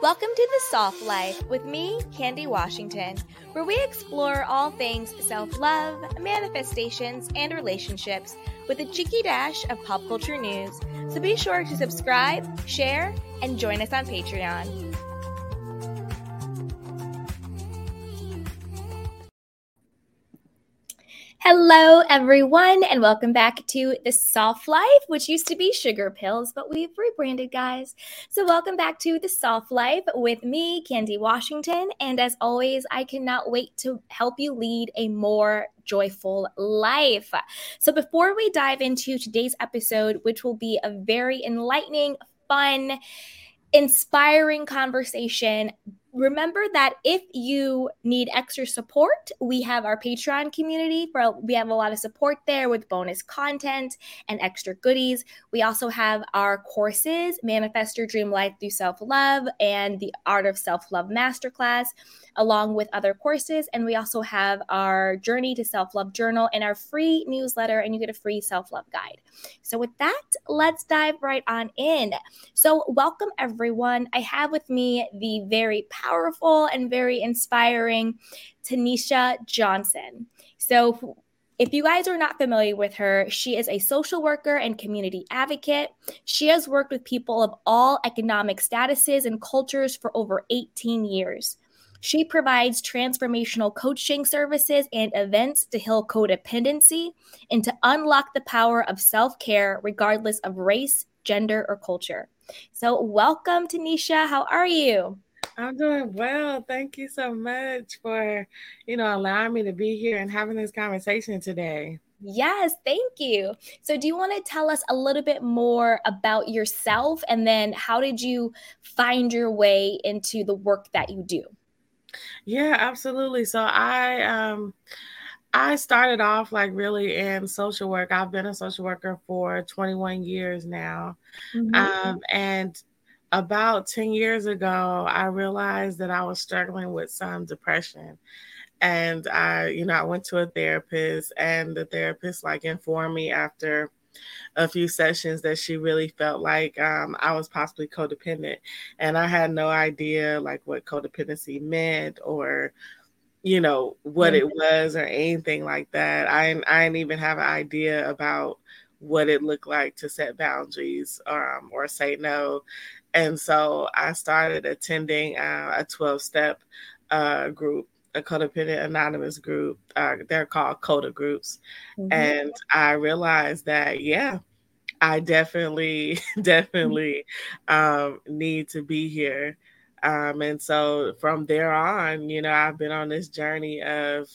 Welcome to The Soft Life with me, Candy Washington, where we explore all things self love, manifestations, and relationships with a cheeky dash of pop culture news. So be sure to subscribe, share, and join us on Patreon. Hello, everyone, and welcome back to the Soft Life, which used to be Sugar Pills, but we've rebranded, guys. So, welcome back to the Soft Life with me, Candy Washington. And as always, I cannot wait to help you lead a more joyful life. So, before we dive into today's episode, which will be a very enlightening, fun, inspiring conversation remember that if you need extra support, we have our Patreon community. For we have a lot of support there with bonus content and extra goodies. We also have our courses, Manifest Your Dream Life Through Self Love and the Art of Self Love Masterclass, along with other courses. And we also have our Journey to Self Love Journal and our free newsletter, and you get a free self love guide. So, with that, let's dive right on in. So, welcome everyone. I have with me the very powerful and very inspiring Taneshia Johnson. So, if you guys are not familiar with her, she is a social worker and community advocate. She has worked with people of all economic statuses and cultures for over 18 years. She provides transformational coaching services and events to heal codependency and to unlock the power of self care, regardless of race, gender, or culture. So, welcome, Taneshia. How are you? I'm doing well. Thank you so much for, you know, allowing me to be here and having this conversation today. Yes, thank you. So, do you want to tell us a little bit more about yourself and then how did you find your way into the work that you do? Yeah, absolutely. So, I um I started off like really in social work. I've been a social worker for 21 years now. Mm-hmm. Um, and about 10 years ago, I realized that I was struggling with some depression. And I, you know, I went to a therapist, and the therapist like informed me after a few sessions that she really felt like um, I was possibly codependent. And I had no idea like what codependency meant or, you know, what mm-hmm. it was or anything like that. I, I didn't even have an idea about what it looked like to set boundaries um, or say no. And so I started attending uh, a 12 step uh, group, a codependent anonymous group. Uh, they're called CODA groups. Mm-hmm. And I realized that, yeah, I definitely, definitely um, need to be here. Um, and so from there on, you know, I've been on this journey of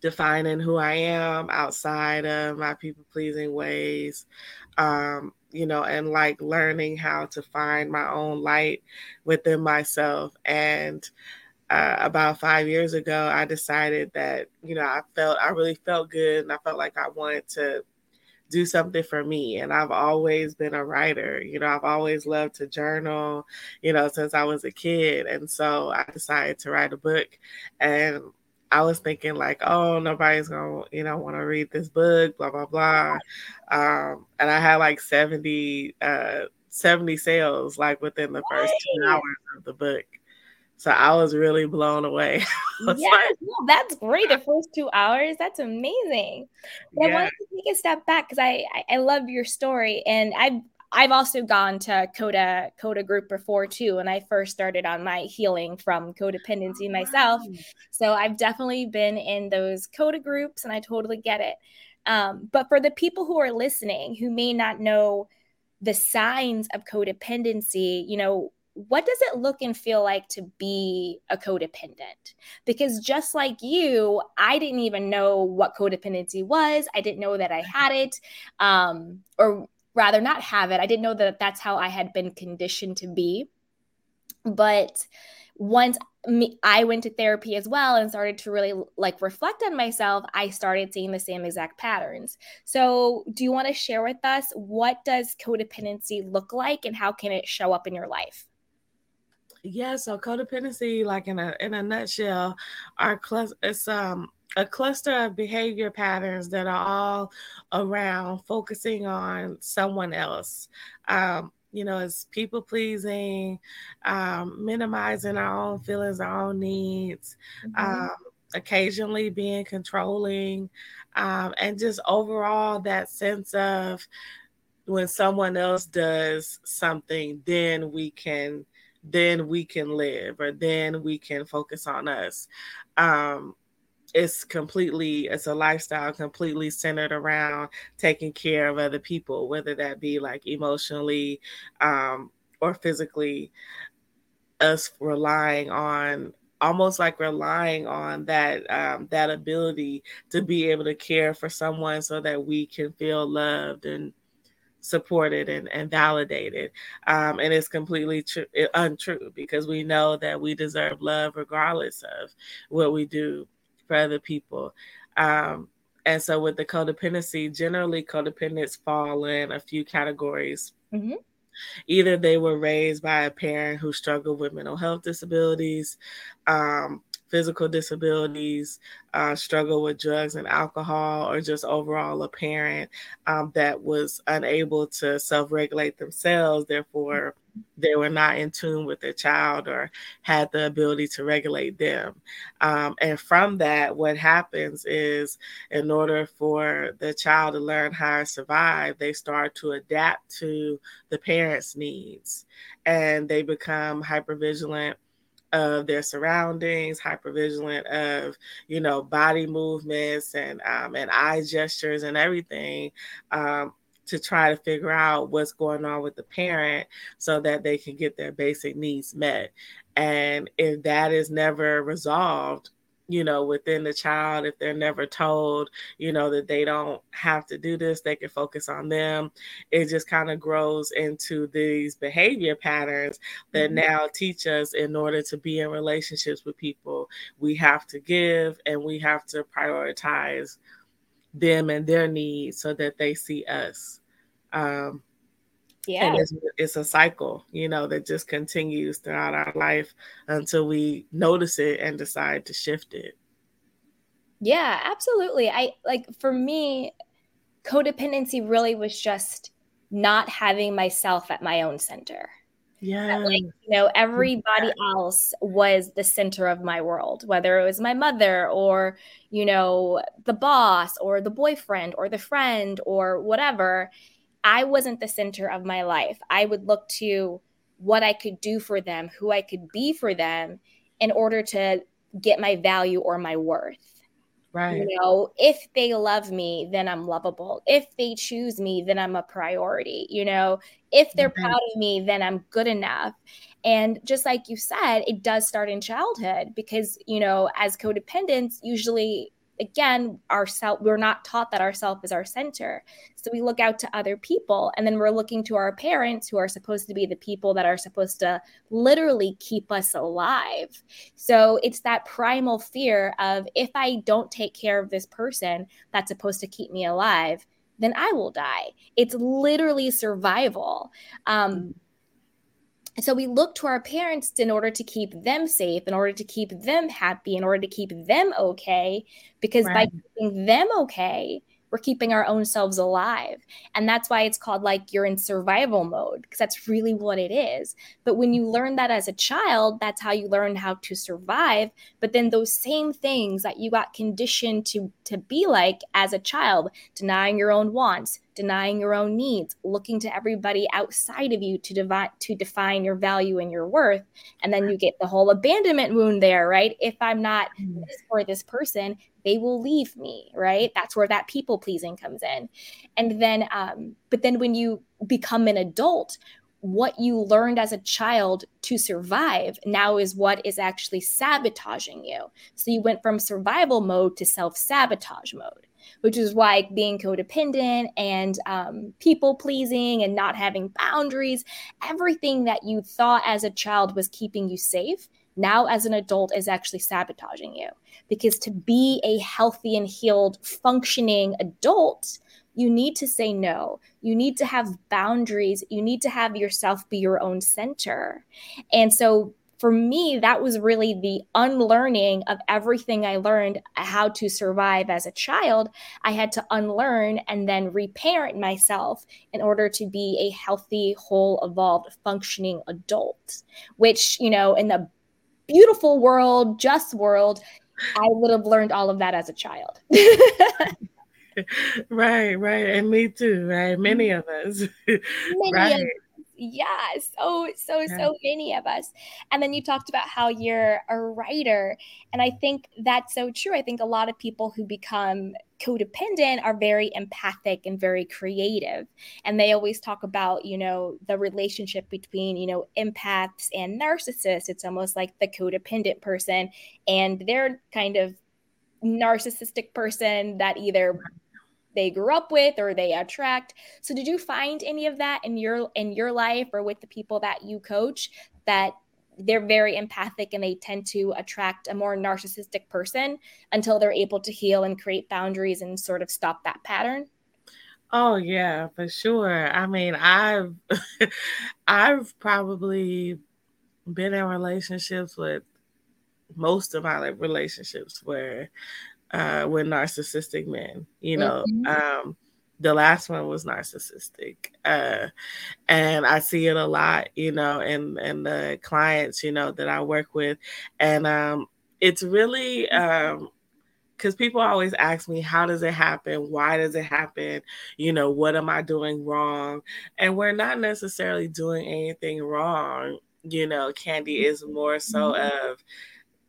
defining who I am outside of my people pleasing ways, um, you know, and like learning how to find my own light within myself. And uh, about five years ago, I decided that, you know, I felt, I really felt good and I felt like I wanted to do something for me. And I've always been a writer. You know, I've always loved to journal, you know, since I was a kid. And so I decided to write a book. And I was thinking like, oh, nobody's gonna, you know, want to read this book, blah blah blah. Um, and I had like 70, uh, 70 sales like within the first two hours of the book. So I was really blown away. yeah, like, no, that's great. The first two hours, that's amazing. But yeah. I wanted to take a step back because I, I I love your story, and I've I've also gone to Coda Coda group before too, and I first started on my healing from codependency myself. So I've definitely been in those Coda groups, and I totally get it. Um, but for the people who are listening who may not know the signs of codependency, you know, what does it look and feel like to be a codependent? Because just like you, I didn't even know what codependency was. I didn't know that I had it, um, or rather not have it. I didn't know that that's how I had been conditioned to be. But once me, I went to therapy as well and started to really like reflect on myself, I started seeing the same exact patterns. So, do you want to share with us what does codependency look like and how can it show up in your life? Yeah, so codependency, like in a in a nutshell, our class it's um a cluster of behavior patterns that are all around focusing on someone else. Um, you know, is people pleasing, um, minimizing our own feelings, our own needs, mm-hmm. um, occasionally being controlling, um, and just overall that sense of when someone else does something, then we can then we can live or then we can focus on us um it's completely it's a lifestyle completely centered around taking care of other people whether that be like emotionally um or physically us relying on almost like relying on that um, that ability to be able to care for someone so that we can feel loved and supported and, and validated. Um, and it's completely true, untrue because we know that we deserve love regardless of what we do for other people. Um, and so with the codependency, generally codependents fall in a few categories. Mm-hmm. Either they were raised by a parent who struggled with mental health disabilities, um, physical disabilities, uh, struggle with drugs and alcohol, or just overall a parent um, that was unable to self regulate themselves. Therefore, they were not in tune with their child or had the ability to regulate them. Um, and from that, what happens is, in order for the child to learn how to survive, they start to adapt to the parent's needs and they become hypervigilant of their surroundings, hypervigilant of you know body movements and um, and eye gestures and everything um, to try to figure out what's going on with the parent so that they can get their basic needs met. And if that is never resolved, you know, within the child, if they're never told, you know, that they don't have to do this, they can focus on them. It just kind of grows into these behavior patterns that mm-hmm. now teach us in order to be in relationships with people, we have to give and we have to prioritize them and their needs so that they see us. Um, yeah. and it's, it's, a cycle you know that just continues throughout our life until we notice it and decide to shift it. Yeah absolutely. I like for me codependency really was just not having myself at my own center. Yeah like you know everybody else was the center of my world whether it was my mother or you know the boss or the boyfriend or the friend or whatever I wasn't the center of my life. I would look to what I could do for them, who I could be for them in order to get my value or my worth. Right. You know, if they love me, then I'm lovable. If they choose me, then I'm a priority. You know, if they're mm-hmm. proud of me, then I'm good enough. And just like you said, it does start in childhood because, you know, as codependents, usually again our self we're not taught that our self is our center. So we look out to other people and then we're looking to our parents who are supposed to be the people that are supposed to literally keep us alive. So it's that primal fear of if i don't take care of this person that's supposed to keep me alive then i will die. It's literally survival. Um, so we look to our parents in order to keep them safe, in order to keep them happy, in order to keep them okay. Because right. by keeping them okay, we're keeping our own selves alive. And that's why it's called like you're in survival mode, because that's really what it is. But when you mm-hmm. learn that as a child, that's how you learn how to survive. But then those same things that you got conditioned to to be like as a child, denying your own wants, denying your own needs, looking to everybody outside of you to, to define your value and your worth. And then you get the whole abandonment wound there, right? If I'm not mm. this for this person, they will leave me, right? That's where that people pleasing comes in. And then, um, but then when you become an adult, what you learned as a child to survive now is what is actually sabotaging you. So you went from survival mode to self sabotage mode which is why being codependent and um, people pleasing and not having boundaries, everything that you thought as a child was keeping you safe, now as an adult is actually sabotaging you. Because to be a healthy and healed, functioning adult, you need to say no. You need to have boundaries. You need to have yourself be your own center. And so for me, that was really the unlearning of everything I learned how to survive as a child. I had to unlearn and then reparent myself in order to be a healthy, whole, evolved, functioning adult, which, you know, in the beautiful world, just world, I would have learned all of that as a child. right, right. And me too, right? Many mm-hmm. of us. Many right. Of yeah so so yeah. so many of us. And then you talked about how you're a writer and i think that's so true. I think a lot of people who become codependent are very empathic and very creative and they always talk about you know the relationship between you know empaths and narcissists. It's almost like the codependent person and their kind of narcissistic person that either they grew up with or they attract. So did you find any of that in your in your life or with the people that you coach that they're very empathic and they tend to attract a more narcissistic person until they're able to heal and create boundaries and sort of stop that pattern? Oh yeah, for sure. I mean, I've I've probably been in relationships with most of my like relationships where uh, with narcissistic men. You know, mm-hmm. um, the last one was narcissistic, uh, and I see it a lot. You know, and in the clients you know that I work with, and um, it's really. Um, because people always ask me how does it happen why does it happen you know what am i doing wrong and we're not necessarily doing anything wrong you know candy is more so mm-hmm. of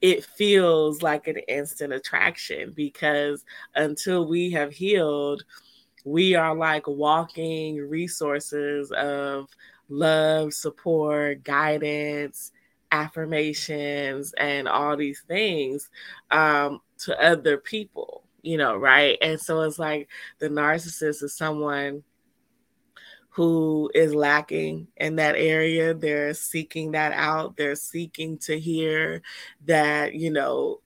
it feels like an instant attraction because until we have healed, we are like walking resources of love, support, guidance, affirmations, and all these things um, to other people, you know, right? And so it's like the narcissist is someone who is lacking in that area. They're seeking that out. They're seeking to hear that, you know,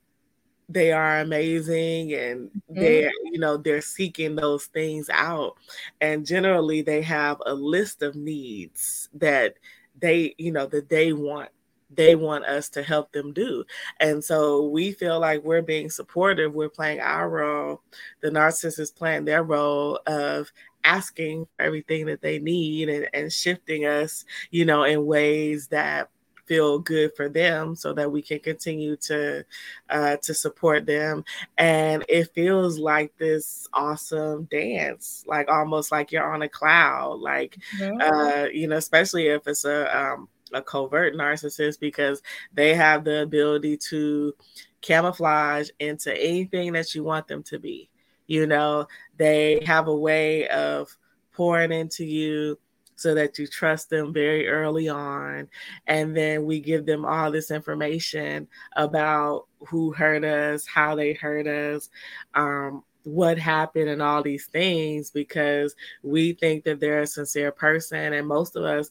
they are amazing and mm-hmm. they're you know they're seeking those things out and generally they have a list of needs that they you know that they want they want us to help them do. And so we feel like we're being supportive, we're playing our role. The narcissist is playing their role of asking for everything that they need and, and shifting us, you know, in ways that feel good for them so that we can continue to uh, to support them and it feels like this awesome dance like almost like you're on a cloud like mm-hmm. uh, you know especially if it's a um, a covert narcissist because they have the ability to camouflage into anything that you want them to be you know, they have a way of pouring into you so that you trust them very early on. And then we give them all this information about who hurt us, how they hurt us, um, what happened, and all these things because we think that they're a sincere person. And most of us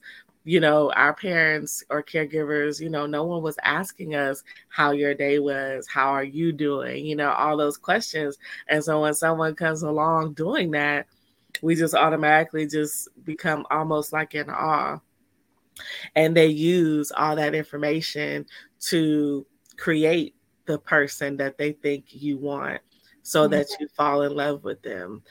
you know, our parents or caregivers, you know, no one was asking us how your day was, how are you doing, you know, all those questions. And so when someone comes along doing that, we just automatically just become almost like in awe. And they use all that information to create the person that they think you want so mm-hmm. that you fall in love with them.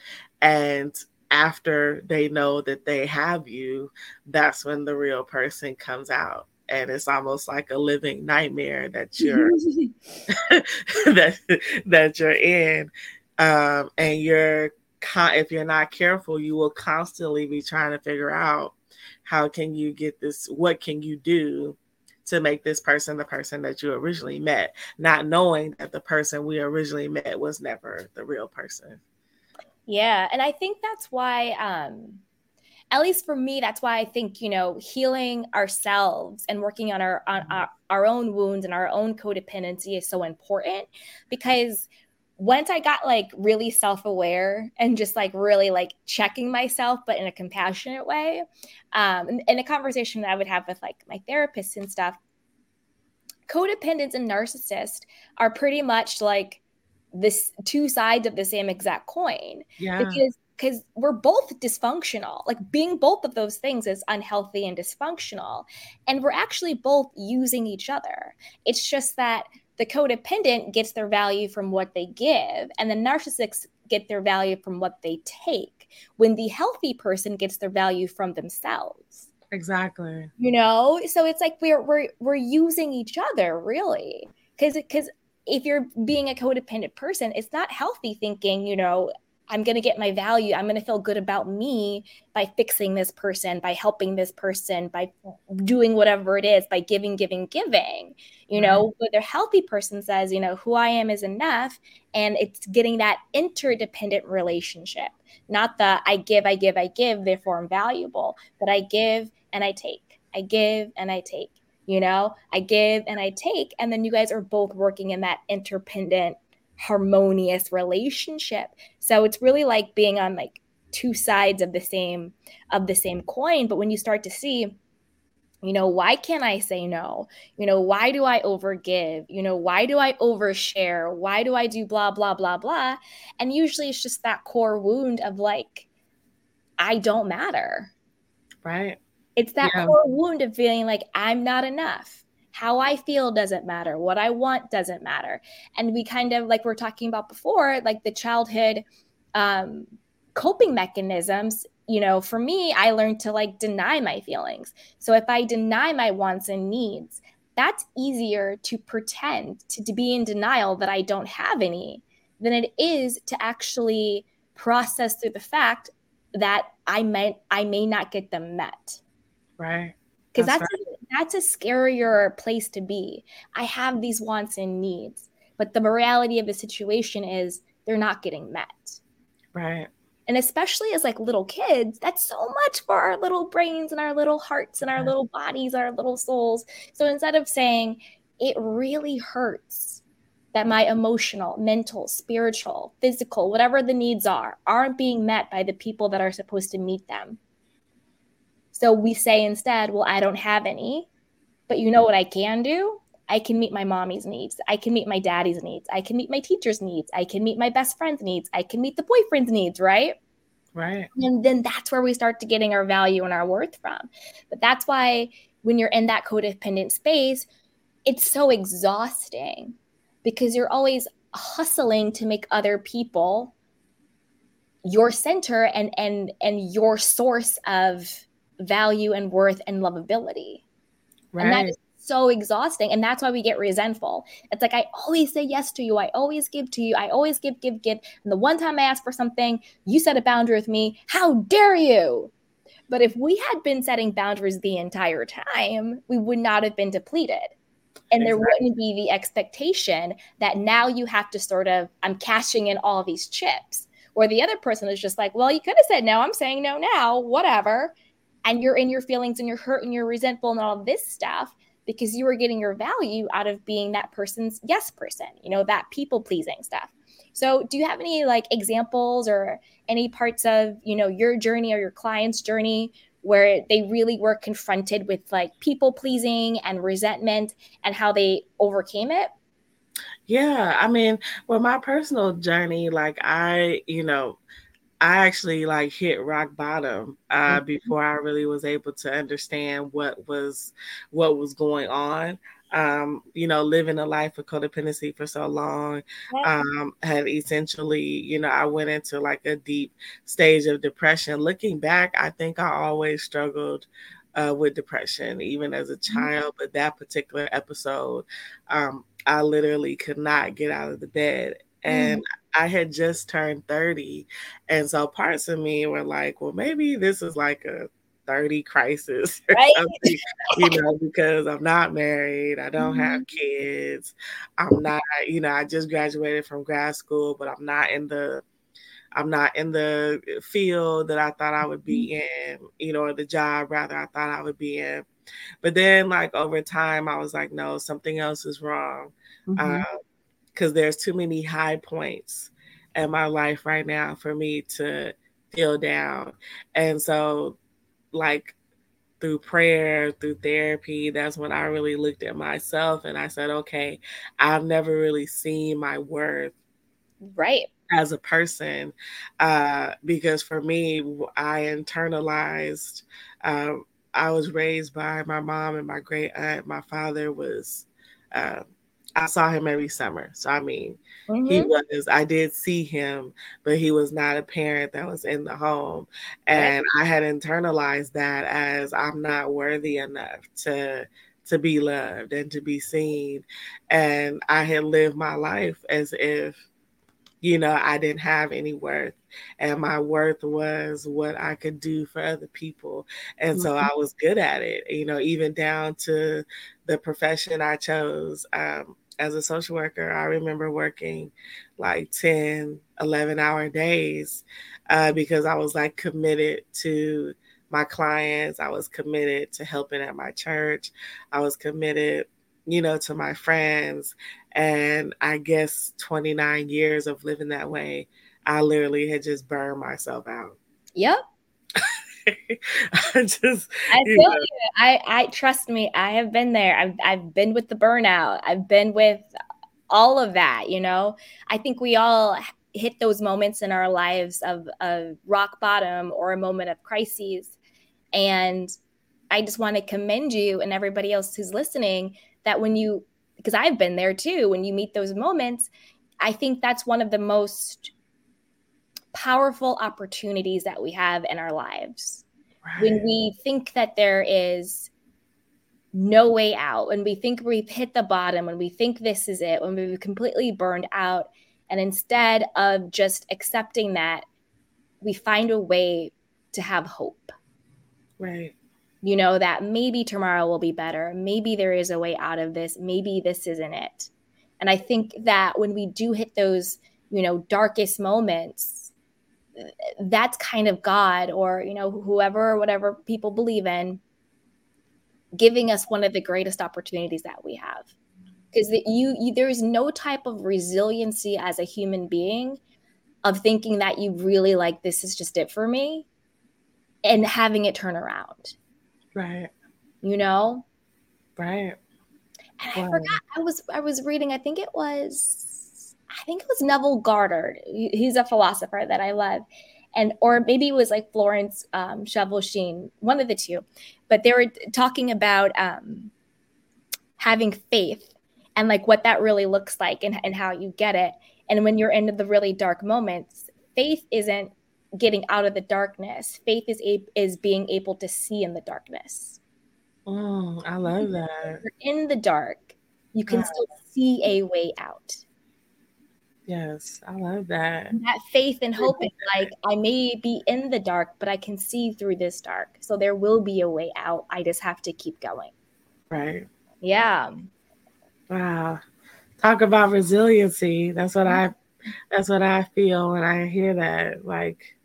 And after they know that they have you, that's when the real person comes out. And it's almost like a living nightmare that you're that that you're in. Um, and you're if you're not careful, you will constantly be trying to figure out how can you get this, what can you do to make this person the person that you originally met, not knowing that the person we originally met was never the real person. Yeah. And I think that's why, um, at least for me, that's why I think, you know, healing ourselves and working on our on our, our own wounds and our own codependency is so important because once I got like really self-aware and just like really like checking myself, but in a compassionate way, um, in, in a conversation that I would have with like my therapist and stuff, codependents and narcissists are pretty much like this two sides of the same exact coin. Yeah. Because because we're both dysfunctional. Like being both of those things is unhealthy and dysfunctional. And we're actually both using each other. It's just that the codependent gets their value from what they give, and the narcissists get their value from what they take, when the healthy person gets their value from themselves. Exactly. You know, so it's like we're we're we're using each other really. Cuz cuz if you're being a codependent person, it's not healthy thinking, you know, I'm going to get my value. I'm going to feel good about me by fixing this person, by helping this person, by doing whatever it is, by giving, giving, giving. You know, but the healthy person says, you know, who I am is enough. And it's getting that interdependent relationship, not the I give, I give, I give, therefore I'm valuable, but I give and I take. I give and I take. You know, I give and I take. And then you guys are both working in that interdependent harmonious relationship. So it's really like being on like two sides of the same of the same coin, but when you start to see you know why can't i say no? You know why do i overgive? You know why do i overshare? Why do i do blah blah blah blah? And usually it's just that core wound of like i don't matter. Right it's that yeah. core wound of feeling like i'm not enough how I feel doesn't matter. What I want doesn't matter. And we kind of, like we're talking about before, like the childhood um, coping mechanisms. You know, for me, I learned to like deny my feelings. So if I deny my wants and needs, that's easier to pretend to, to be in denial that I don't have any than it is to actually process through the fact that I may I may not get them met. Right. Because that's, that's right that's a scarier place to be. I have these wants and needs, but the reality of the situation is they're not getting met. Right. And especially as like little kids, that's so much for our little brains and our little hearts and our little bodies, our little souls. So instead of saying, it really hurts that my emotional, mental, spiritual, physical, whatever the needs are, aren't being met by the people that are supposed to meet them so we say instead, well, I don't have any, but you know what I can do? I can meet my mommy's needs. I can meet my daddy's needs. I can meet my teacher's needs. I can meet my best friend's needs. I can meet the boyfriend's needs, right? Right. And then that's where we start to getting our value and our worth from. But that's why when you're in that codependent space, it's so exhausting because you're always hustling to make other people your center and and and your source of value and worth and lovability. Right. And that is so exhausting. And that's why we get resentful. It's like, I always say yes to you. I always give to you. I always give, give, give. And the one time I ask for something, you set a boundary with me. How dare you? But if we had been setting boundaries the entire time, we would not have been depleted. And exactly. there wouldn't be the expectation that now you have to sort of, I'm cashing in all these chips. Or the other person is just like, well, you could have said no. I'm saying no now, whatever and you're in your feelings and you're hurt and you're resentful and all this stuff because you are getting your value out of being that person's yes person, you know, that people pleasing stuff. So, do you have any like examples or any parts of, you know, your journey or your client's journey where they really were confronted with like people pleasing and resentment and how they overcame it? Yeah, I mean, well, my personal journey, like I, you know, I actually like hit rock bottom uh, mm-hmm. before I really was able to understand what was what was going on. Um, you know, living a life of codependency for so long, um, had essentially, you know, I went into like a deep stage of depression. Looking back, I think I always struggled uh, with depression, even as a mm-hmm. child. But that particular episode, um, I literally could not get out of the bed. And mm. I had just turned 30. And so parts of me were like, well, maybe this is like a 30 crisis right? you know, because I'm not married, I don't mm-hmm. have kids, I'm not, you know, I just graduated from grad school, but I'm not in the I'm not in the field that I thought I would be mm-hmm. in, you know, or the job rather I thought I would be in. But then, like over time, I was like, no, something else is wrong. Mm-hmm. Um, because there's too many high points in my life right now for me to feel down. And so, like, through prayer, through therapy, that's when I really looked at myself and I said, okay, I've never really seen my worth. Right. as a person uh, because for me i internalized uh, i was raised by my mom and my great aunt my father was uh, I saw him every summer. So I mean, mm-hmm. he was I did see him, but he was not a parent that was in the home. And right. I had internalized that as I'm not worthy enough to to be loved and to be seen. And I had lived my life as if you know, I didn't have any worth, and my worth was what I could do for other people. And mm-hmm. so I was good at it, you know, even down to the profession I chose. Um, as a social worker, I remember working like 10, 11 hour days uh, because I was like committed to my clients. I was committed to helping at my church. I was committed, you know, to my friends. And I guess 29 years of living that way, I literally had just burned myself out. Yep. I just I feel you, know. you. I I trust me, I have been there. I've I've been with the burnout. I've been with all of that, you know. I think we all hit those moments in our lives of of rock bottom or a moment of crises. And I just want to commend you and everybody else who's listening that when you because I've been there too, when you meet those moments, I think that's one of the most powerful opportunities that we have in our lives. Right. When we think that there is no way out, when we think we've hit the bottom, when we think this is it, when we've completely burned out, and instead of just accepting that, we find a way to have hope. Right. You know, that maybe tomorrow will be better. Maybe there is a way out of this. Maybe this isn't it. And I think that when we do hit those, you know, darkest moments, that's kind of God or, you know, whoever, whatever people believe in, giving us one of the greatest opportunities that we have. Because you, you, there is no type of resiliency as a human being of thinking that you really like this is just it for me and having it turn around. Right. You know? Right. And. I forgot I was I was reading, I think it was I think it was Neville Goddard. He's a philosopher that I love. And or maybe it was like Florence um, Scovel-Shinn, one of the two. But they were talking about um, having faith and like what that really looks like and, and how you get it. And when you're in the really dark moments, faith isn't getting out of the darkness. Faith is a- is being able to see in the darkness. Oh, I love that. in the dark, you can still see a way out. Yes, I love that. And that faith and hope is like I may be in the dark, but I can see through this dark. So there will be a way out. I just have to keep going. Right. Yeah. Wow. Talk about resiliency. That's what I that's what I feel when I hear that. Like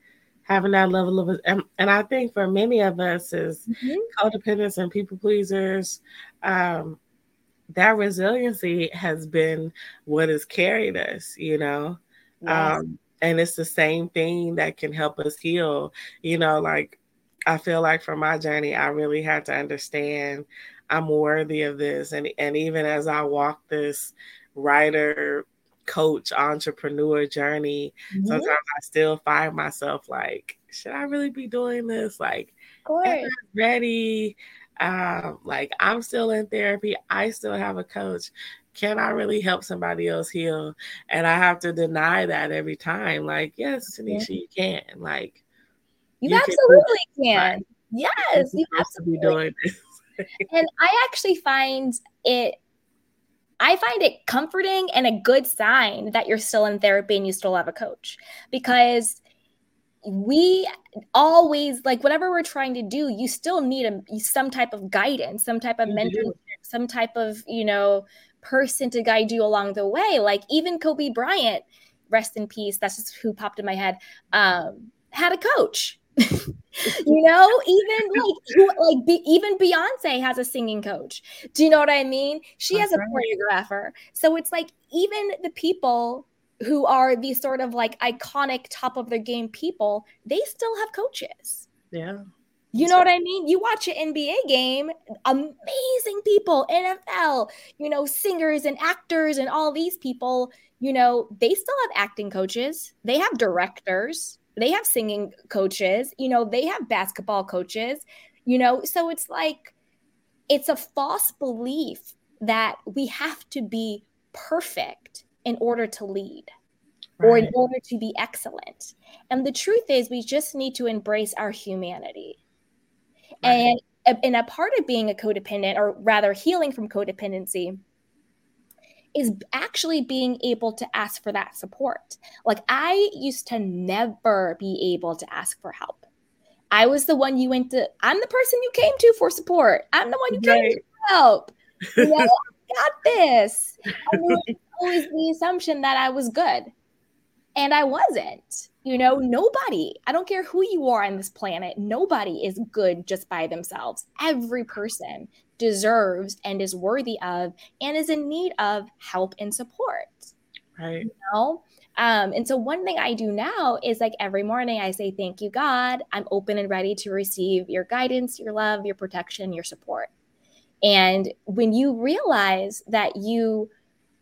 having that level of and, and I think for many of us as mm-hmm. codependents and people pleasers, um, that resiliency has been what has carried us, you know. Yes. Um, and it's the same thing that can help us heal. You know, like I feel like for my journey, I really had to understand I'm worthy of this. And and even as I walk this writer, coach, entrepreneur journey, mm-hmm. sometimes I still find myself like, should I really be doing this? Like, ready? Um, like I'm still in therapy. I still have a coach. Can I really help somebody else heal? And I have to deny that every time. Like, yes, Taneshia, you can. Like, you, you absolutely can. can. Right. Yes, you absolutely. doing this. and I actually find it I find it comforting and a good sign that you're still in therapy and you still have a coach because we always like whatever we're trying to do you still need a some type of guidance some type of mentor some type of you know person to guide you along the way. Like even kobe bryant rest in peace that's just who popped in my head um had a coach you know even like like be, even beyonce has a singing coach do you know what i mean she that's has a right. choreographer so it's like even the people who are these sort of like iconic top of their game people, they still have coaches. Yeah. You know what I mean? You watch an NBA game, amazing people, NFL, you know, singers and actors and all these people, you know, they still have acting coaches, they have directors, they have singing coaches, you know, they have basketball coaches, you know, so it's like it's a false belief that we have to be perfect in order to lead right. or in order to be excellent. And the truth is, we just need to embrace our humanity and and a part of being a codependent, or rather healing from codependency, is actually being able to ask for that support. Like I used to never be able to ask for help. I was the one you went to, I'm the person you came to for support. I'm the one you right. came to help. You know, I got this. I mean, always the assumption that I was good. And I wasn't. You know, nobody, I don't care who you are on this planet, nobody is good just by themselves. Every person deserves and is worthy of and is in need of help and support. Right. You know? Um, and so one thing I do now is like every morning I say, Thank you, God. I'm open and ready to receive your guidance, your love, your protection, your support. And when you realize that you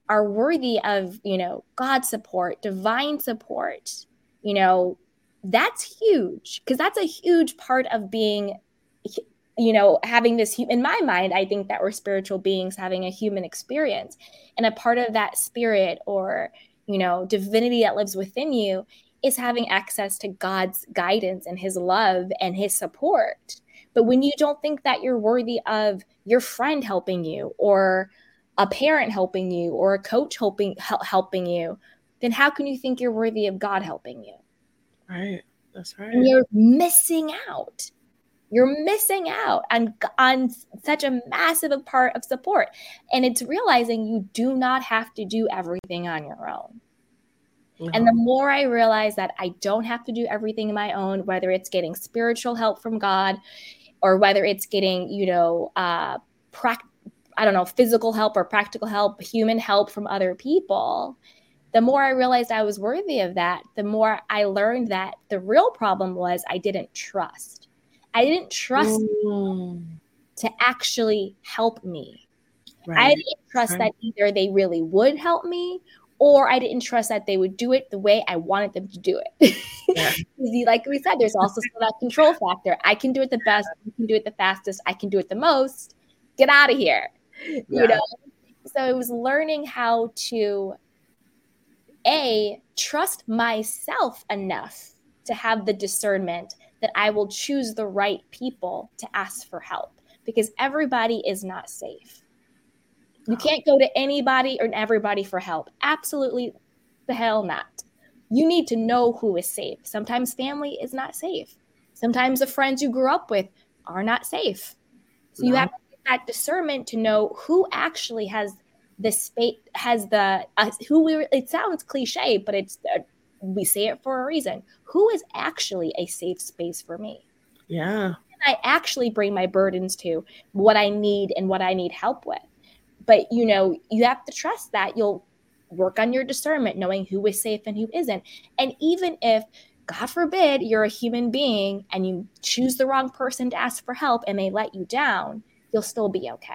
are worthy of, you know, God's support, divine support, you know, that's huge because that's a huge part of being you know having this in my mind i think that we're spiritual beings having a human experience and a part of that spirit or you know divinity that lives within you is having access to god's guidance and his love and his support but when you don't think that you're worthy of your friend helping you or a parent helping you or a coach helping helping you then how can you think you're worthy of God helping you? Right. That's right. And you're missing out. You're missing out on, on such a massive part of support. And it's realizing you do not have to do everything on your own. No. And the more I realize that I don't have to do everything on my own, whether it's getting spiritual help from God or whether it's getting, you know, uh, practice I don't know, physical help or practical help, human help from other people, the more I realized I was worthy of that, the more I learned that the real problem was I didn't trust. I didn't trust mm. to actually help me. Right. I didn't trust right. that either they really would help me or I didn't trust that they would do it the way I wanted them to do it. Yeah. like we said, there's also that control factor. I can do it the best, you can do it the fastest, I can do it the most. Get out of here. Yeah. You know? So it was learning how to a, trust myself enough to have the discernment that I will choose the right people to ask for help because everybody is not safe. You can't go to anybody or everybody for help. Absolutely the hell not. You need to know who is safe. Sometimes family is not safe. Sometimes the friends you grew up with are not safe. So no. you have that discernment to know who actually has the space has the uh, who we it sounds cliche but it's uh, we say it for a reason. Who is actually a safe space for me? Yeah. I actually bring my burdens to what i need and what i need help with? But you know you have to trust that you'll work on your discernment knowing who is safe and who isn't. And even if god forbid you're a human being and you choose the wrong person to ask for help and they let you down you'll still be okay.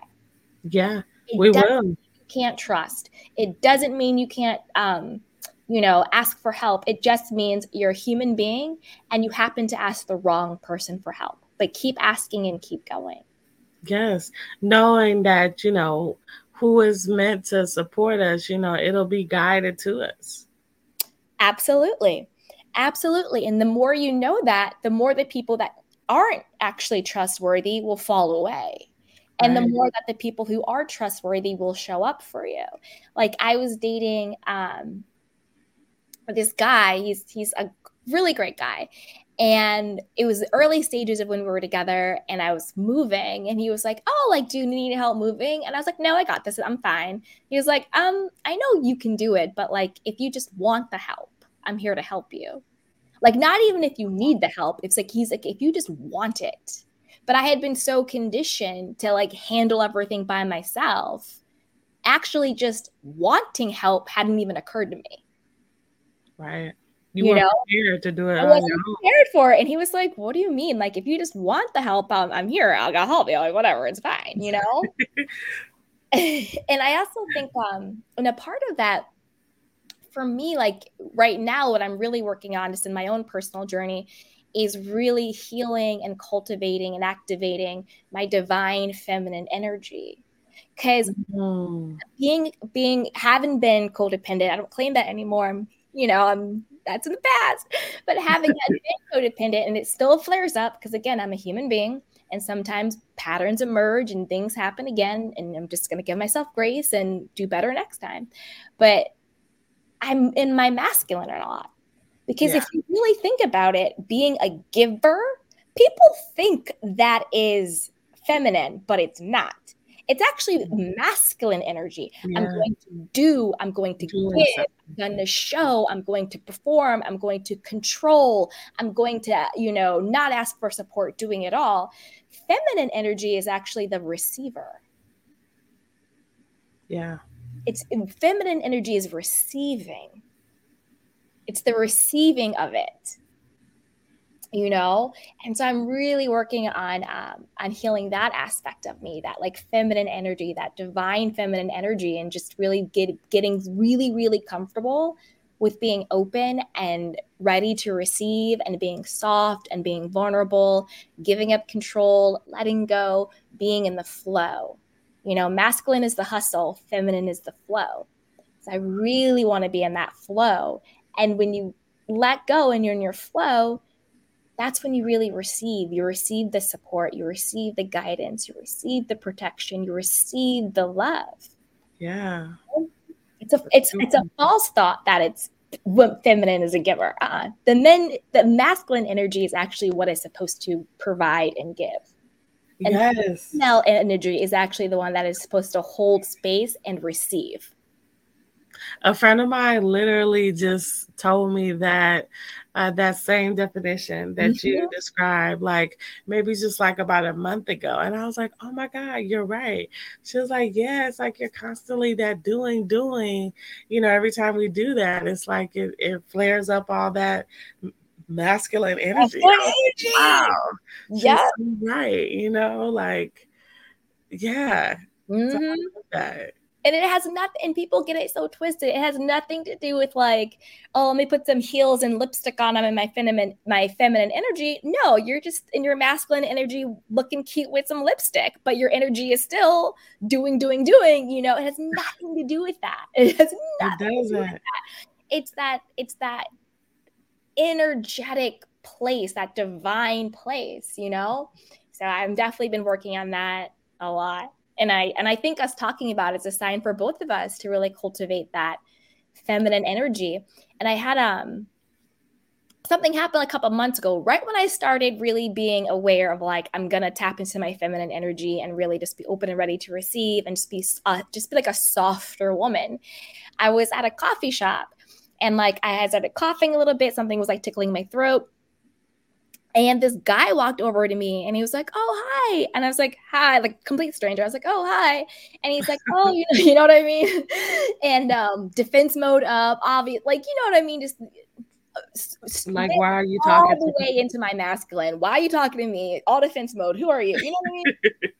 Yeah. It we will. You can't trust. It doesn't mean you can't, um, you know, ask for help. It just means you're a human being and you happen to ask the wrong person for help. But keep asking and keep going. Yes, knowing that you know who is meant to support us, you know, it'll be guided to us. Absolutely. Absolutely. And the more you know that, the more the people that aren't actually trustworthy will fall away and right. the more that the people who are trustworthy will show up for you like i was dating um this guy he's he's a really great guy and it was the early stages of when we were together and i was moving and he was like oh like do you need help moving and i was like no i got this i'm fine he was like um i know you can do it but like if you just want the help i'm here to help you like not even if you need the help it's like he's like if you just want it but I had been so conditioned to like handle everything by myself. Actually, just wanting help hadn't even occurred to me. Right. You, you know, prepared to do it. I wasn't prepared for it. And he was like, What do you mean? Like, if you just want the help, um, I'm here. I'll go help you. Like, whatever, it's fine, you know? and I also think, um, and a part of that for me, like right now, what I'm really working on just in my own personal journey is really healing and cultivating and activating my divine feminine energy because mm. being being having been codependent i don't claim that anymore you know i'm that's in the past. But having been codependent and it still flares up because again, I'm a human being and sometimes patterns emerge and things happen again and I'm just going to give myself grace and do better next time. But I'm in my masculine a lot. Because yeah. if you really think about it, being a giver, people think that is feminine, but it's not. It's actually masculine energy. Yeah. I'm going to do, I'm going to do give, I'm going to show, I'm going to perform, I'm going to control, I'm going to, you know, not ask for support, doing it all. Feminine energy is actually the receiver. Yeah. It's feminine energy is receiving. It's the receiving of it you know? And so i'm really working on um, on healing that aspect of me that like feminine energy that divine feminine energy and just really get, getting really really comfortable with being open and ready to receive and being soft and being vulnerable giving up control letting go being in the flow. You know masculine is the hustle feminine is the flow. So i really want to be in that flow. And when you let go and you're in your flow that's when you really receive. You receive the support, you receive the guidance, you receive the protection, you receive the love. Yeah. It's a it's it's a false thought that it's feminine is a giver. Uh, the men the masculine energy is actually what is supposed to provide and give. And yes. female energy is actually the one that is supposed to hold space and receive. A friend of mine literally just told me that uh, that same definition that mm-hmm. you described, like maybe just like about a month ago. And I was like, oh my God, you're right. She was like, yeah, it's like you're constantly that doing, doing. You know, every time we do that, it's like it, it flares up all that masculine energy. energy. Wow. Yeah. Right. You know, like, yeah. Mm-hmm. And it has nothing and people get it so twisted. It has nothing to do with like oh let me put some heels and lipstick on them and my feminine my feminine energy. No you're just in your masculine energy looking cute with some lipstick but your energy is still doing doing doing you know? It has nothing to do with that. It has nothing it doesn't. That. it's that it's that energetic place that divine place you know? So i've definitely been working on that a lot and i and i think us talking about it's a sign for both of us to really cultivate that feminine energy. And i had um something happened a couple months ago right when i started really being aware of like i'm gonna tap into my feminine energy and really just be open and ready to receive and just be uh, just be like a softer woman. I was at a coffee shop and like i had started coughing a little bit. Something was like tickling my throat and this guy walked over to me and he was like, Oh, hi. And I was like, Hi, like complete stranger. I was like, Oh, hi. And he's like, Oh, you know, you know what I mean? and um, defense mode up, obvious, like, you know what I mean? Just uh, like, why are you talking all the way into my masculine? Why are you talking to me? All defense mode. Who are you? You know what I mean?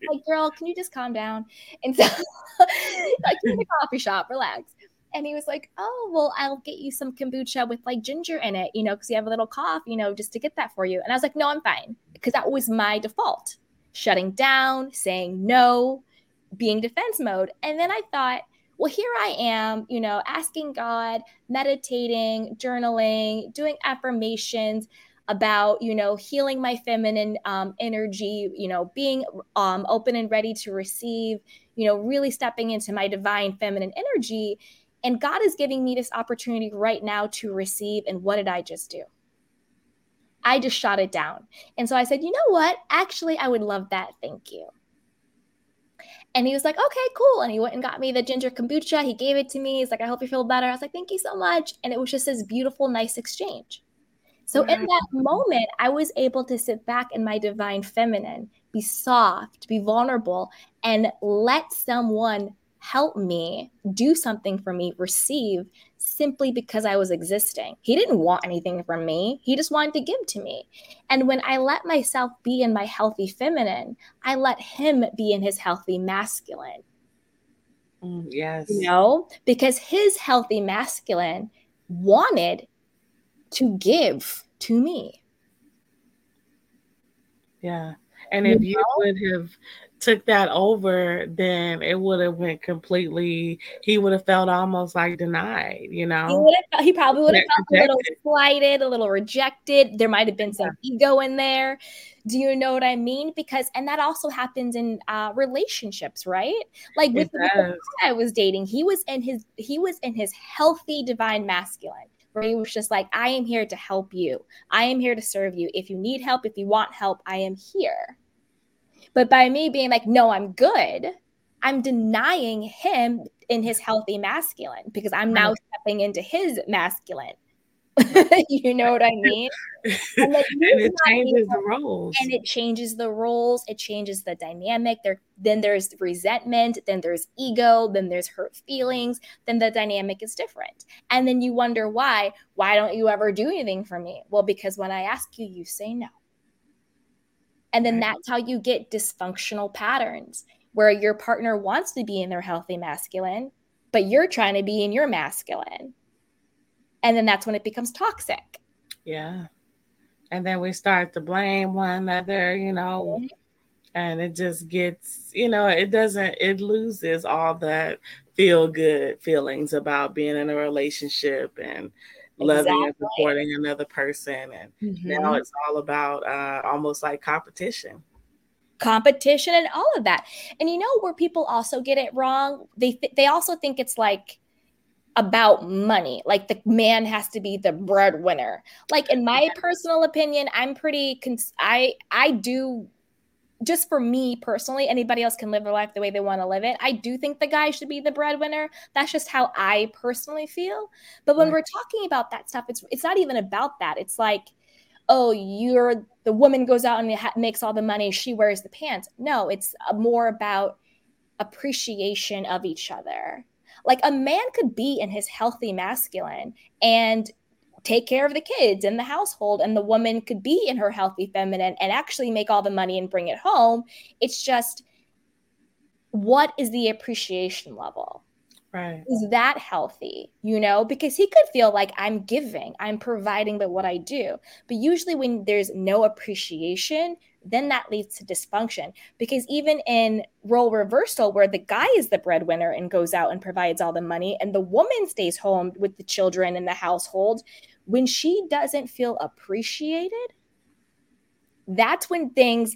like, girl, can you just calm down? And so, like, in the coffee shop, relax. And he was like, Oh, well, I'll get you some kombucha with like ginger in it, you know, because you have a little cough, you know, just to get that for you. And I was like, No, I'm fine. Because that was my default shutting down, saying no, being defense mode. And then I thought, well, here I am, you know, asking God, meditating, journaling, doing affirmations about, you know, healing my feminine um, energy, you know, being um, open and ready to receive, you know, really stepping into my divine feminine energy. And God is giving me this opportunity right now to receive. And what did I just do? I just shot it down. And so I said, you know what? Actually, I would love that. Thank you. And he was like, okay, cool. And he went and got me the ginger kombucha. He gave it to me. He's like, I hope you feel better. I was like, thank you so much. And it was just this beautiful, nice exchange. So in that moment, I was able to sit back in my divine feminine, be soft, be vulnerable, and let someone help me, do something for me, receive simply because I was existing. He didn't want anything from me, he just wanted to give to me. And when I let myself be in my healthy feminine, I let him be in his healthy masculine. Mm, yes. You know, because his healthy masculine wanted to give to me. Yeah. And if you, you would have took that over, then it would have went completely. He would have felt almost like denied, you know. He, he probably would have felt rejected. a little slighted, a little rejected. There might have been some yeah. ego in there. Do you know what I mean? Because and that also happens in uh, relationships, right? Like with the guy I was dating, he was in his he was in his healthy divine masculine where he was just like, I am here to help you. I am here to serve you. If you need help, if you want help, I am here. But by me being like, no, I'm good, I'm denying him in his healthy masculine because I'm now stepping into his masculine. you know what I mean? And, and it changes the roles. And it changes the roles. It changes the dynamic. There, then there's resentment. Then there's ego. Then there's hurt feelings. Then the dynamic is different. And then you wonder why. Why don't you ever do anything for me? Well, because when I ask you, you say no. And then right. that's how you get dysfunctional patterns where your partner wants to be in their healthy masculine, but you're trying to be in your masculine. And then that's when it becomes toxic. Yeah. And then we start to blame one another, you know, mm-hmm. and it just gets, you know, it doesn't, it loses all that feel good feelings about being in a relationship and loving exactly. and supporting another person and mm-hmm. now it's all about uh, almost like competition. Competition and all of that. And you know where people also get it wrong? They th- they also think it's like about money like the man has to be the breadwinner. Like in my personal opinion i'm pretty cons- i i do just for me personally, anybody else can live their life the way they want to live it. I do think the guy should be the breadwinner. That's just how I personally feel. But when right. we're talking about that stuff, it's it's not even about that. It's like, oh, you're the woman goes out and ha- makes all the money. She wears the pants. No, it's uh, more about appreciation of each other. Like a man could be in his healthy masculine and take care of the kids and the household and the woman could be in her healthy feminine and actually make all the money and bring it home. It's just what is the appreciation level? Right. Is that healthy? You know because he could feel like i'm giving i'm providing by what i do. But usually when there's no appreciation then that leads to dysfunction. Because even in role reversal where the guy is the breadwinner and goes out and provides all the money and the woman stays home with the children and the household when she doesn't feel appreciated, that's when things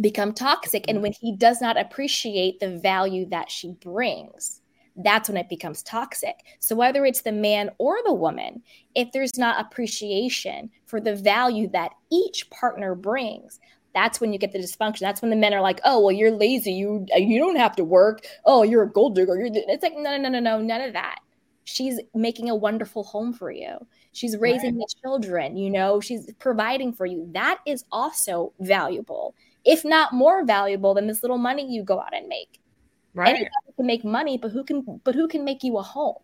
become toxic. And when he does not appreciate the value that she brings, that's when it becomes toxic. So, whether it's the man or the woman, if there's not appreciation for the value that each partner brings, that's when you get the dysfunction. That's when the men are like, "Oh, well, you're lazy. You you don't have to work. Oh, you're a gold digger." You're it's like, no, no, no, no, no, none of that. She's making a wonderful home for you. She's raising right. the children, you know, she's providing for you. That is also valuable, if not more valuable than this little money you go out and make. Right. Anybody can make money, but who can but who can make you a home?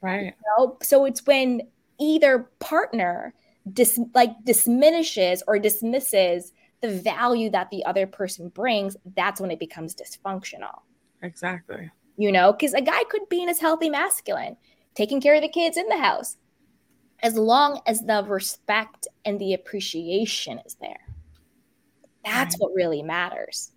Right. You know? So it's when either partner dis like diminishes or dismisses the value that the other person brings, that's when it becomes dysfunctional. Exactly. You know, because a guy could be in his healthy masculine, taking care of the kids in the house, as long as the respect and the appreciation is there. That's right. what really matters.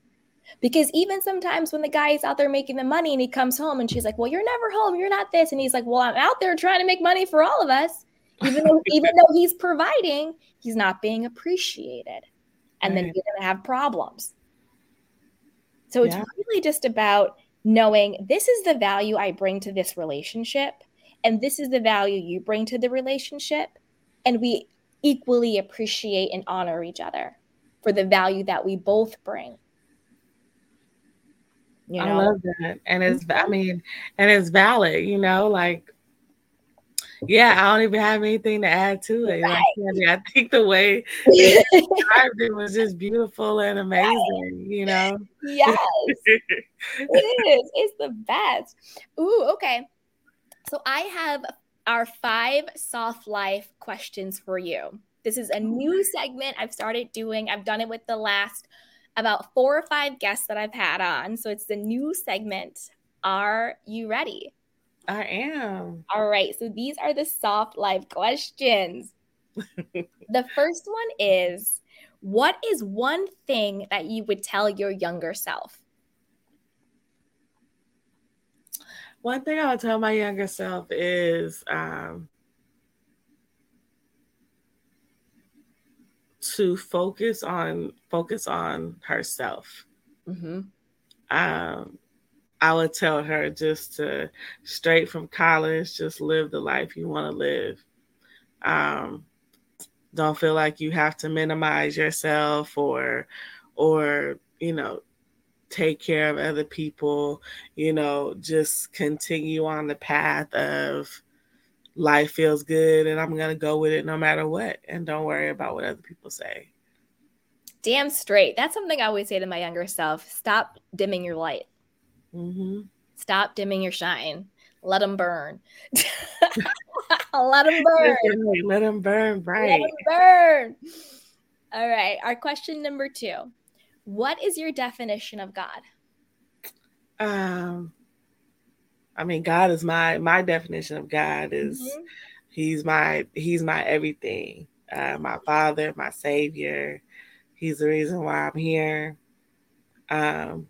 Because even sometimes when the guy is out there making the money and he comes home and she's like, Well, you're never home, you're not this. And he's like, Well, I'm out there trying to make money for all of us. Even though even though he's providing, he's not being appreciated. And right. then you're gonna have problems. So it's yeah. really just about knowing this is the value I bring to this relationship and this is the value you bring to the relationship and we equally appreciate and honor each other for the value that we both bring you know? i love that and it's i mm-hmm. mean and it's valid you know like Yeah, I don't even have anything to add to it. Right. Like, I think the way it was just beautiful and amazing, you know? Yes. it is. It's the best. Ooh, okay. So I have our five soft life questions for you. This is a oh new segment I've started doing. I've done it with the last about four or five guests that I've had on. So it's the new segment. Are you ready? I am. All right. So these are the soft life questions. the first one is What is one thing that you would tell your younger self? One thing I would tell my younger self is um, to focus on focus on herself. Mm-hmm. Um, I would tell her just to straight from college, just live the life you want to live. Um, don't feel like you have to minimize yourself or, or you know, take care of other people. You know, just continue on the path of life feels good and I'm gonna go with it no matter what, and don't worry about what other people say. Damn straight. That's something I always say to my younger self. Stop dimming your light. Mm-hmm. Stop dimming your shine. Let them burn. Let them burn. Let them burn bright. Let them burn. All right. Our question number two What is your definition of God? Um, I mean, God is my my definition of God is mm-hmm. He's my He's my everything. Uh, my Father, my Savior. He's the reason why I'm here. Um,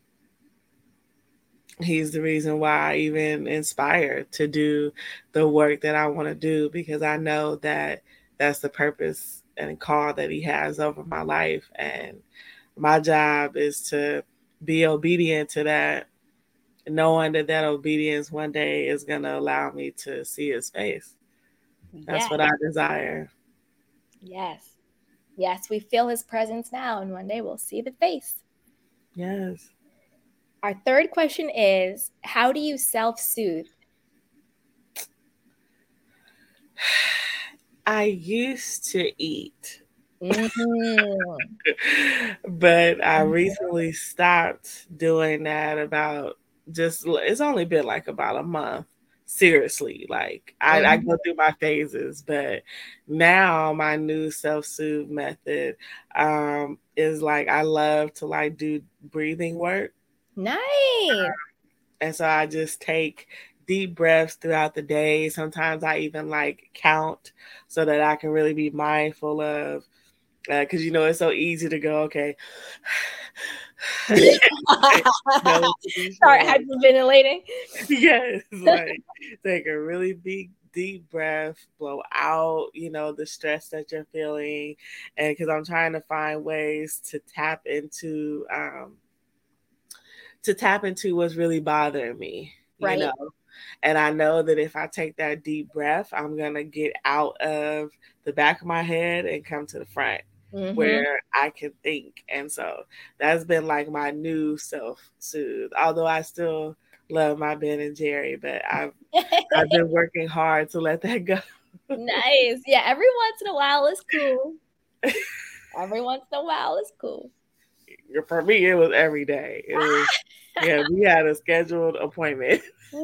he's the reason why I even inspired to do the work that I want to do because I know that that's the purpose and call that he has over my life and my job is to be obedient to that knowing that that obedience one day is going to allow me to see his face that's yes. what I desire yes yes we feel his presence now and one day we'll see the face yes our third question is How do you self soothe? I used to eat. Mm-hmm. but I mm-hmm. recently stopped doing that about just it's only been like about a month seriously like I, I, mm-hmm. go through my phases but now my new self-soothe method um is like i love to like do breathing work Nice. And so I just take deep breaths throughout the day. Sometimes I even like count so that I can really be mindful of because uh, you know it's so easy to go okay start hyperventilating yes like take a really big deep breath blow out you know the stress that you're feeling and because i'm trying to find ways to tap into um to tap into what's really bothering me. Right. You know? And I know that if I take that deep breath, I'm gonna get out of the back of my head and come to the front mm-hmm. where I can think. And so that's been like my new self soothe. Although I still love my Ben and Jerry, but I've I've been working hard to let that go. nice. Yeah, every once in a while is cool. every once in a while is cool for me, it was every day. It was, yeah, we had a scheduled appointment. No,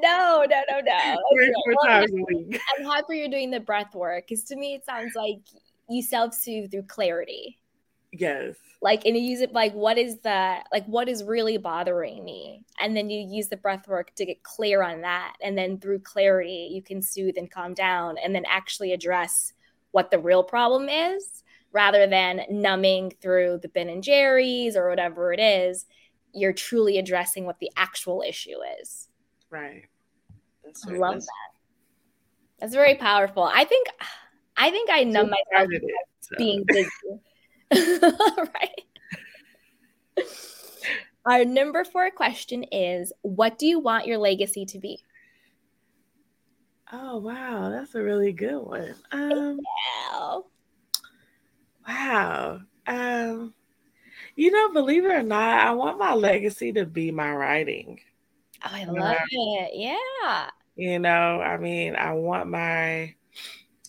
no, no, no, no. Three, four well, times a week. I'm happy you're doing the breath work because to me, it sounds like you self soothe through clarity. Yes. Like, and you use it like, what is the, like, what is really bothering me? And then you use the breath work to get clear on that. And then through clarity, you can soothe and calm down and then actually address what the real problem is rather than numbing through the Ben and Jerry's or whatever it is. You're truly addressing what the actual issue is. Right. That's I love that. That's very powerful. I think I think I numb myself it, so. being busy. right. Our number four question is What do you want your legacy to be? Oh, wow. That's a really good one. Um, yeah. Wow. Um, you know, believe it or not, I want my legacy to be my writing. Oh, I love it. Yeah. You know, I mean, I want my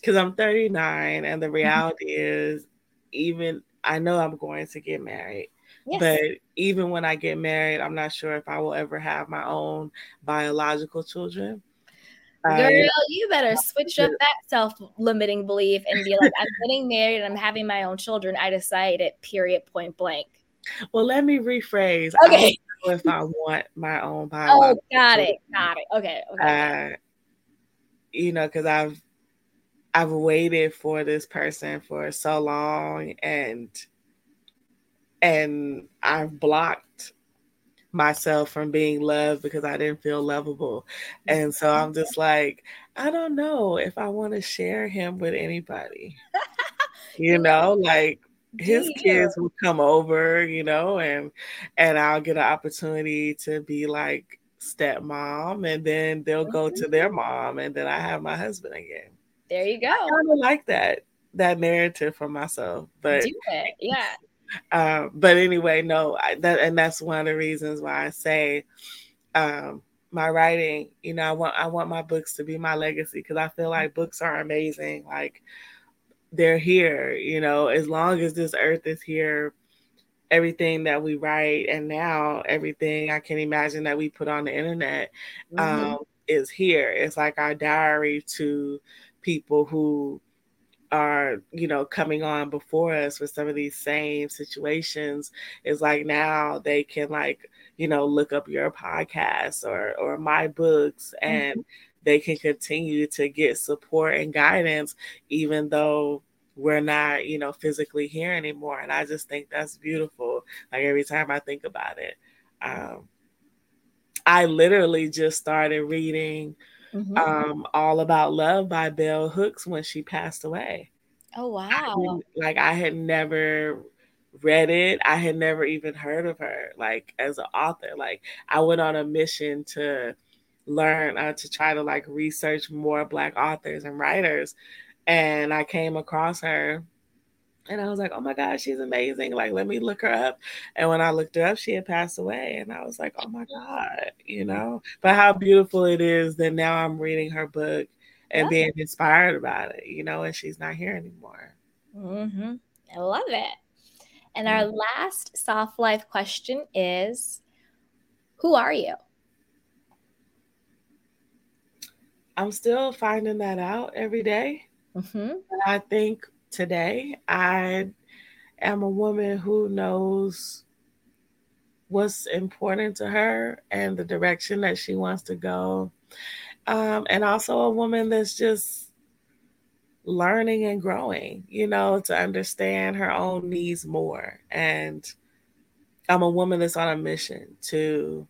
because I'm 39, and the mm-hmm. reality mm-hmm. is, even I know I'm going to get married. Yes. But even when I get married, I'm not sure if I will ever have my own biological children. Girl, I, you better switch up that self-limiting belief and be like, I'm getting married and I'm having my own children. I decide decided, period, point blank. Well, let me rephrase. Okay. if I want my own biological. Oh, got children. it, got it. Okay, okay. Uh, you know, because I've I've waited for this person for so long, and and I've blocked myself from being loved because I didn't feel lovable. And so I'm just like, I don't know if I want to share him with anybody. you know, like his kids will come over, you know, and and I'll get an opportunity to be like stepmom and then they'll go to their mm-hmm. mom and then I have my husband again. There you go. I kind of like that that narrative for myself, but do it, yeah. Um, but anyway, no, I, that and that's one of the reasons why I say um, my writing. You know, I want I want my books to be my legacy because I feel like books are amazing. Like they're here. You know, as long as this earth is here, everything that we write and now everything I can imagine that we put on the internet mm-hmm. um, is here. It's like our diary to people who are you know coming on before us with some of these same situations is like now they can like you know look up your podcast or or my books and mm-hmm. they can continue to get support and guidance even though we're not you know physically here anymore and i just think that's beautiful like every time i think about it um i literally just started reading mm-hmm. um, All About Love by Bell Hooks when she passed away. Oh wow! I like I had never read it. I had never even heard of her like as an author. Like I went on a mission to learn uh, to try to like research more black authors and writers and I came across her and I was like, oh my God, she's amazing. Like, let me look her up. And when I looked her up, she had passed away. And I was like, oh my God, you know? But how beautiful it is that now I'm reading her book and being inspired about it, you know, and she's not here anymore. Mm-hmm. I love it. And our mm-hmm. last soft life question is Who are you? I'm still finding that out every day. Mm-hmm. I think today. I am a woman who knows what's important to her and the direction that she wants to go. Um, and also a woman that's just learning and growing, you know, to understand her own needs more. And I'm a woman that's on a mission to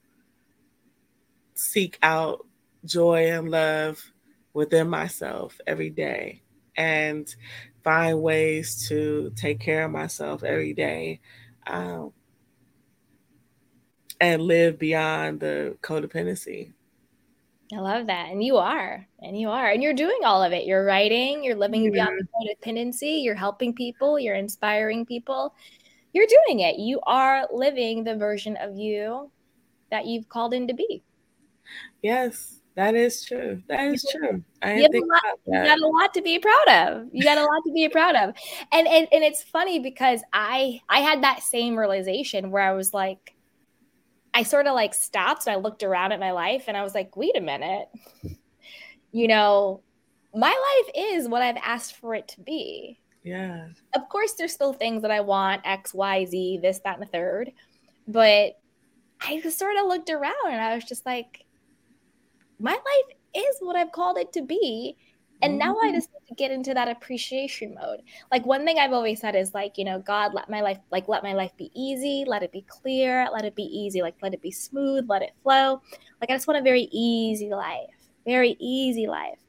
seek out joy and love within myself every day and find ways to take care of myself every day um, and live beyond the codependency. I love that. And you are. And you are. And you're doing all of it. You're writing, you're living beyond the codependency, you're helping people, you're inspiring people. You're doing it. You are living the version of you that you've called in to be. Yes. That is true. That is true. I you, think lot, you got a lot to be proud of. You got a lot to be proud of. And, and and it's funny because I I had that same realization where I was like, I sort of like stopped and I looked around at my life and I was like, wait a minute. You know, my life is what I've asked for it to be. Yeah. Of course, there's still things that I want, X, Y, Z, this, that, and the third. But I just sort of looked around and I was just like, my life is what I've called it to be. And now I mm-hmm. just need to get into that appreciation mode. Like one thing I've always said is like, you know, God, let my life, like, let my life be easy, let it be clear, let it be easy, like, let it be smooth, let it flow. Like, I just want a very easy life, very easy life.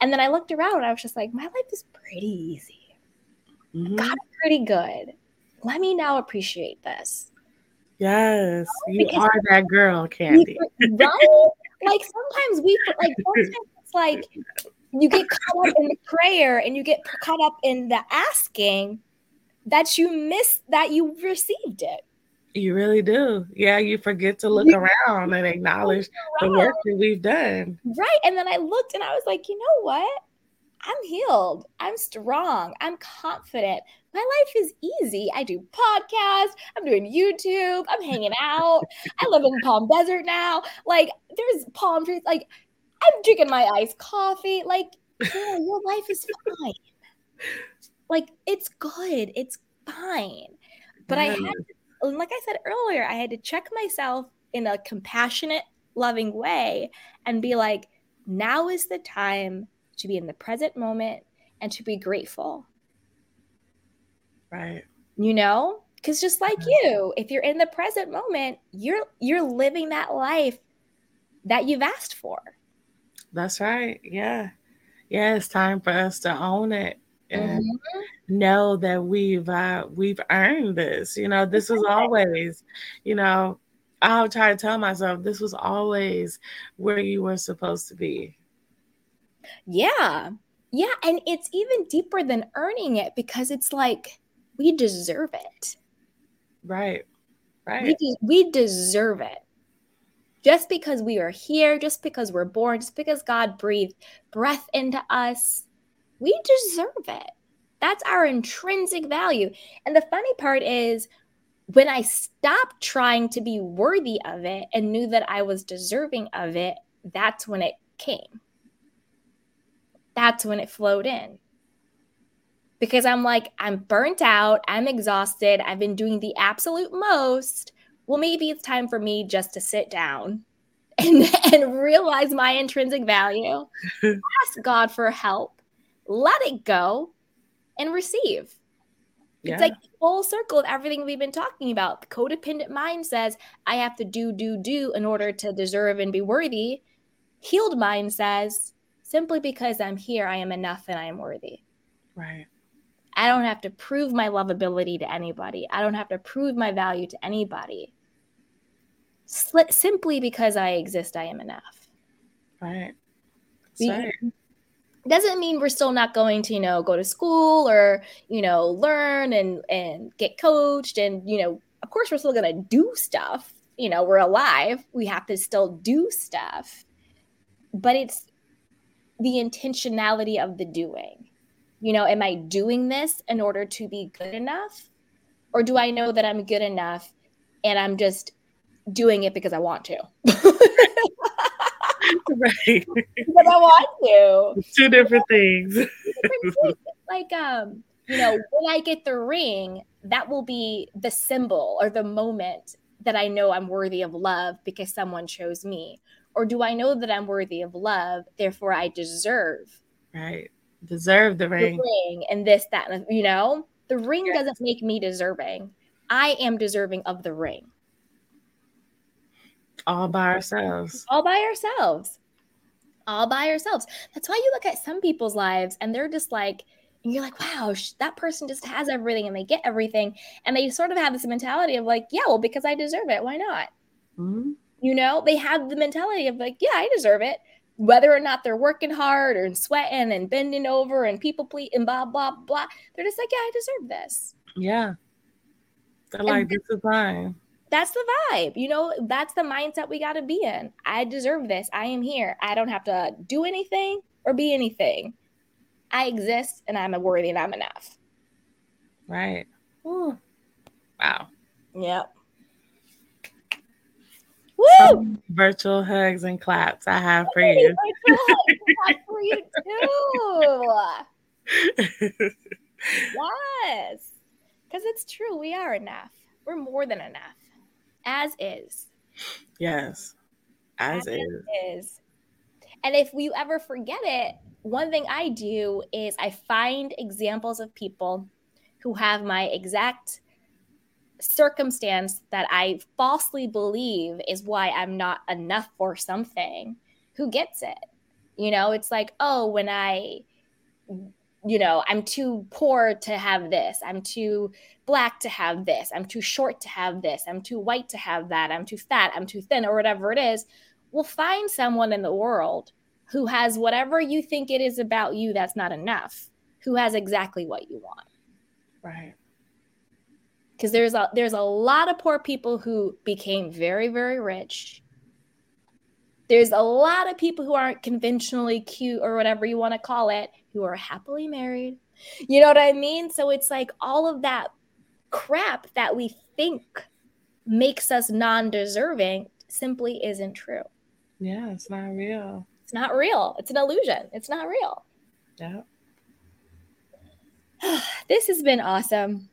And then I looked around and I was just like, my life is pretty easy. Mm-hmm. God, pretty good. Let me now appreciate this. Yes, you because are that girl, Candy. right? Like sometimes we like sometimes it's like you get caught up in the prayer and you get caught up in the asking that you miss that you received it. You really do. Yeah, you forget to look around and acknowledge the work that we've done. Right. And then I looked and I was like, you know what? I'm healed. I'm strong. I'm confident. My life is easy. I do podcasts. I'm doing YouTube. I'm hanging out. I live in Palm Desert now. Like, there's palm trees. Like, I'm drinking my iced coffee. Like, yeah, your life is fine. Like, it's good. It's fine. But I had mm. to, like I said earlier, I had to check myself in a compassionate, loving way and be like, now is the time to be in the present moment and to be grateful. Right. You know? Cuz just like you, if you're in the present moment, you're you're living that life that you've asked for. That's right. Yeah. Yeah, it's time for us to own it and mm-hmm. know that we've uh, we've earned this. You know, this was always, you know, I'll try to tell myself this was always where you were supposed to be. Yeah. Yeah. And it's even deeper than earning it because it's like we deserve it. Right. Right. We, de- we deserve it. Just because we are here, just because we're born, just because God breathed breath into us, we deserve it. That's our intrinsic value. And the funny part is, when I stopped trying to be worthy of it and knew that I was deserving of it, that's when it came that's when it flowed in. Because I'm like, I'm burnt out, I'm exhausted, I've been doing the absolute most. Well, maybe it's time for me just to sit down and, and realize my intrinsic value, ask God for help, let it go, and receive. Yeah. It's like full circle of everything we've been talking about. The codependent mind says, I have to do, do, do in order to deserve and be worthy. Healed mind says, simply because I'm here, I am enough and I am worthy. Right. I don't have to prove my lovability to anybody. I don't have to prove my value to anybody. simply because I exist, I am enough. Right. right. Doesn't mean we're still not going to, you know, go to school or, you know, learn and and get coached and, you know, of course we're still going to do stuff. You know, we're alive. We have to still do stuff. But it's the intentionality of the doing. You know, am I doing this in order to be good enough? Or do I know that I'm good enough and I'm just doing it because I want to? right. Because I want to. Two different things. like um, you know, when I get the ring, that will be the symbol or the moment that I know I'm worthy of love because someone chose me. Or do I know that I'm worthy of love, therefore I deserve? Right. Deserve the ring. The ring and this, that, you know? The ring doesn't make me deserving. I am deserving of the ring. All by ourselves. All by ourselves. All by ourselves. That's why you look at some people's lives and they're just like, and you're like, wow, that person just has everything and they get everything. And they sort of have this mentality of like, yeah, well, because I deserve it. Why not? Mm-hmm. You know, they have the mentality of like, yeah, I deserve it. Whether or not they're working hard or sweating and bending over and people please and blah, blah, blah. They're just like, yeah, I deserve this. Yeah. They're like, this is fine. That's the vibe. You know, that's the mindset we got to be in. I deserve this. I am here. I don't have to do anything or be anything. I exist and I'm a worthy and I'm enough. Right. Ooh. Wow. Yep. Woo! Virtual hugs and claps I have for you. for you too. yes. Because it's true. We are enough. We're more than enough. As is. Yes. As, As is. is. And if you ever forget it, one thing I do is I find examples of people who have my exact circumstance that I falsely believe is why I'm not enough for something, who gets it? You know, it's like, oh, when I, you know, I'm too poor to have this, I'm too black to have this, I'm too short to have this, I'm too white to have that, I'm too fat, I'm too thin, or whatever it is. We'll find someone in the world who has whatever you think it is about you that's not enough, who has exactly what you want. Right because there's a there's a lot of poor people who became very very rich. There's a lot of people who aren't conventionally cute or whatever you want to call it who are happily married. You know what i mean? So it's like all of that crap that we think makes us non-deserving simply isn't true. Yeah it's not real. It's not real. It's an illusion. It's not real. Yeah this has been awesome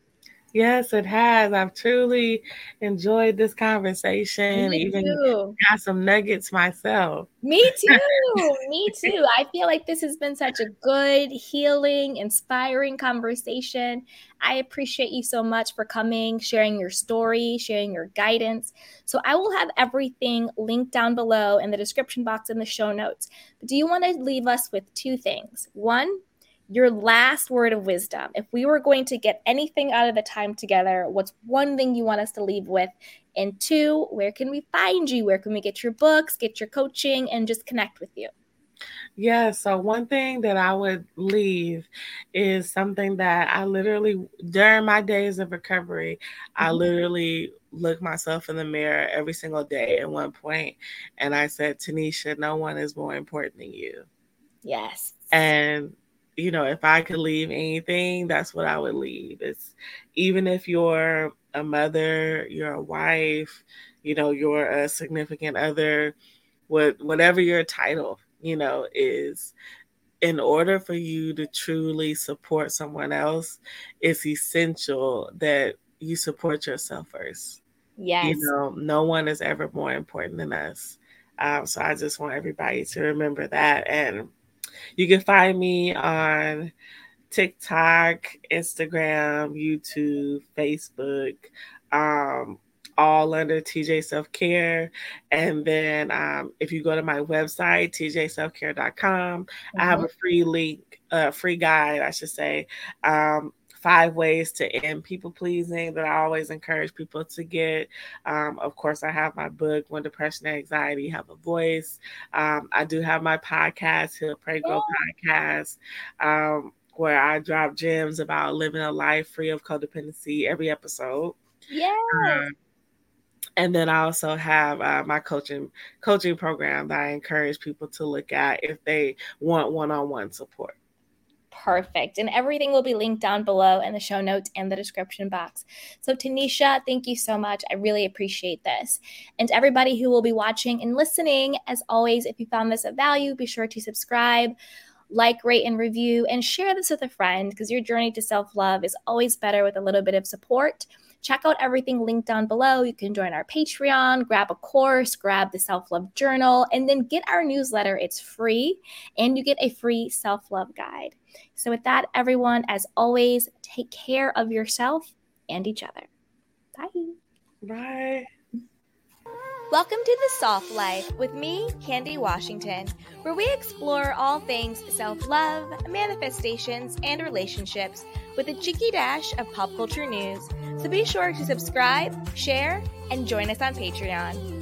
Yes, it has. I've truly enjoyed this conversation. Me Even too. got some nuggets myself. Me too. Me too. I feel like this has been such a good, healing, inspiring conversation. I appreciate you so much for coming, sharing your story, sharing your guidance. So I will have everything linked down below in the description box in the show notes. But do you want to leave us with two things? One, your last word of wisdom. If we were going to get anything out of the time together, what's one thing you want us to leave with? And two, where can we find you? Where can we get your books, get your coaching, and just connect with you? Yeah, so one thing that I would leave is something that I literally, during my days of recovery, I mm-hmm. literally looked myself in the mirror every single day at one point, and I said, Taneshia, no one is more important than you. Yes. And you know, if I could leave anything, that's what I would leave. It's even if you're a mother, you're a wife, you know, you're a significant other, what whatever your title, you know, is in order for you to truly support someone else, it's essential that you support yourself first. Yes. You know, no one is ever more important than us. Um, so I just want everybody to remember that and you can find me on TikTok, Instagram, YouTube, Facebook, um, all under TJ Self Care. And then um, if you go to my website, tjselfcare.com, mm-hmm. I have a mm-hmm. free link, a uh, free guide, I should say, um, five ways to end people pleasing that I always encourage people to get. Um, of course, I have my book, When Depression and Anxiety Have a Voice. Um, I do have my podcast, Heal Pray Grow podcast. Um, where I drop gems about living a life free of codependency every episode. Yeah. Um, and then I also have uh, my coaching coaching program that I encourage people to look at if they want one-on-one support perfect. And everything will be linked down below in the show notes and the description box. So, Taneshia, thank you so much. I really appreciate this. And everybody who will be watching and listening, as always, if you found this of value, be sure to subscribe. Like, rate, and review, and share this with a friend because your journey to self love is always better with a little bit of support. Check out everything linked down below. You can join our Patreon, grab a course, grab the self love journal, and then get our newsletter. It's free, and you get a free self love guide. So, with that, everyone, as always, take care of yourself and each other. Bye. Bye. Welcome to the Soft Life with me, Candy Washington, where we explore all things self love, manifestations, and relationships with a cheeky dash of pop culture news. So be sure to subscribe, share, and join us on Patreon.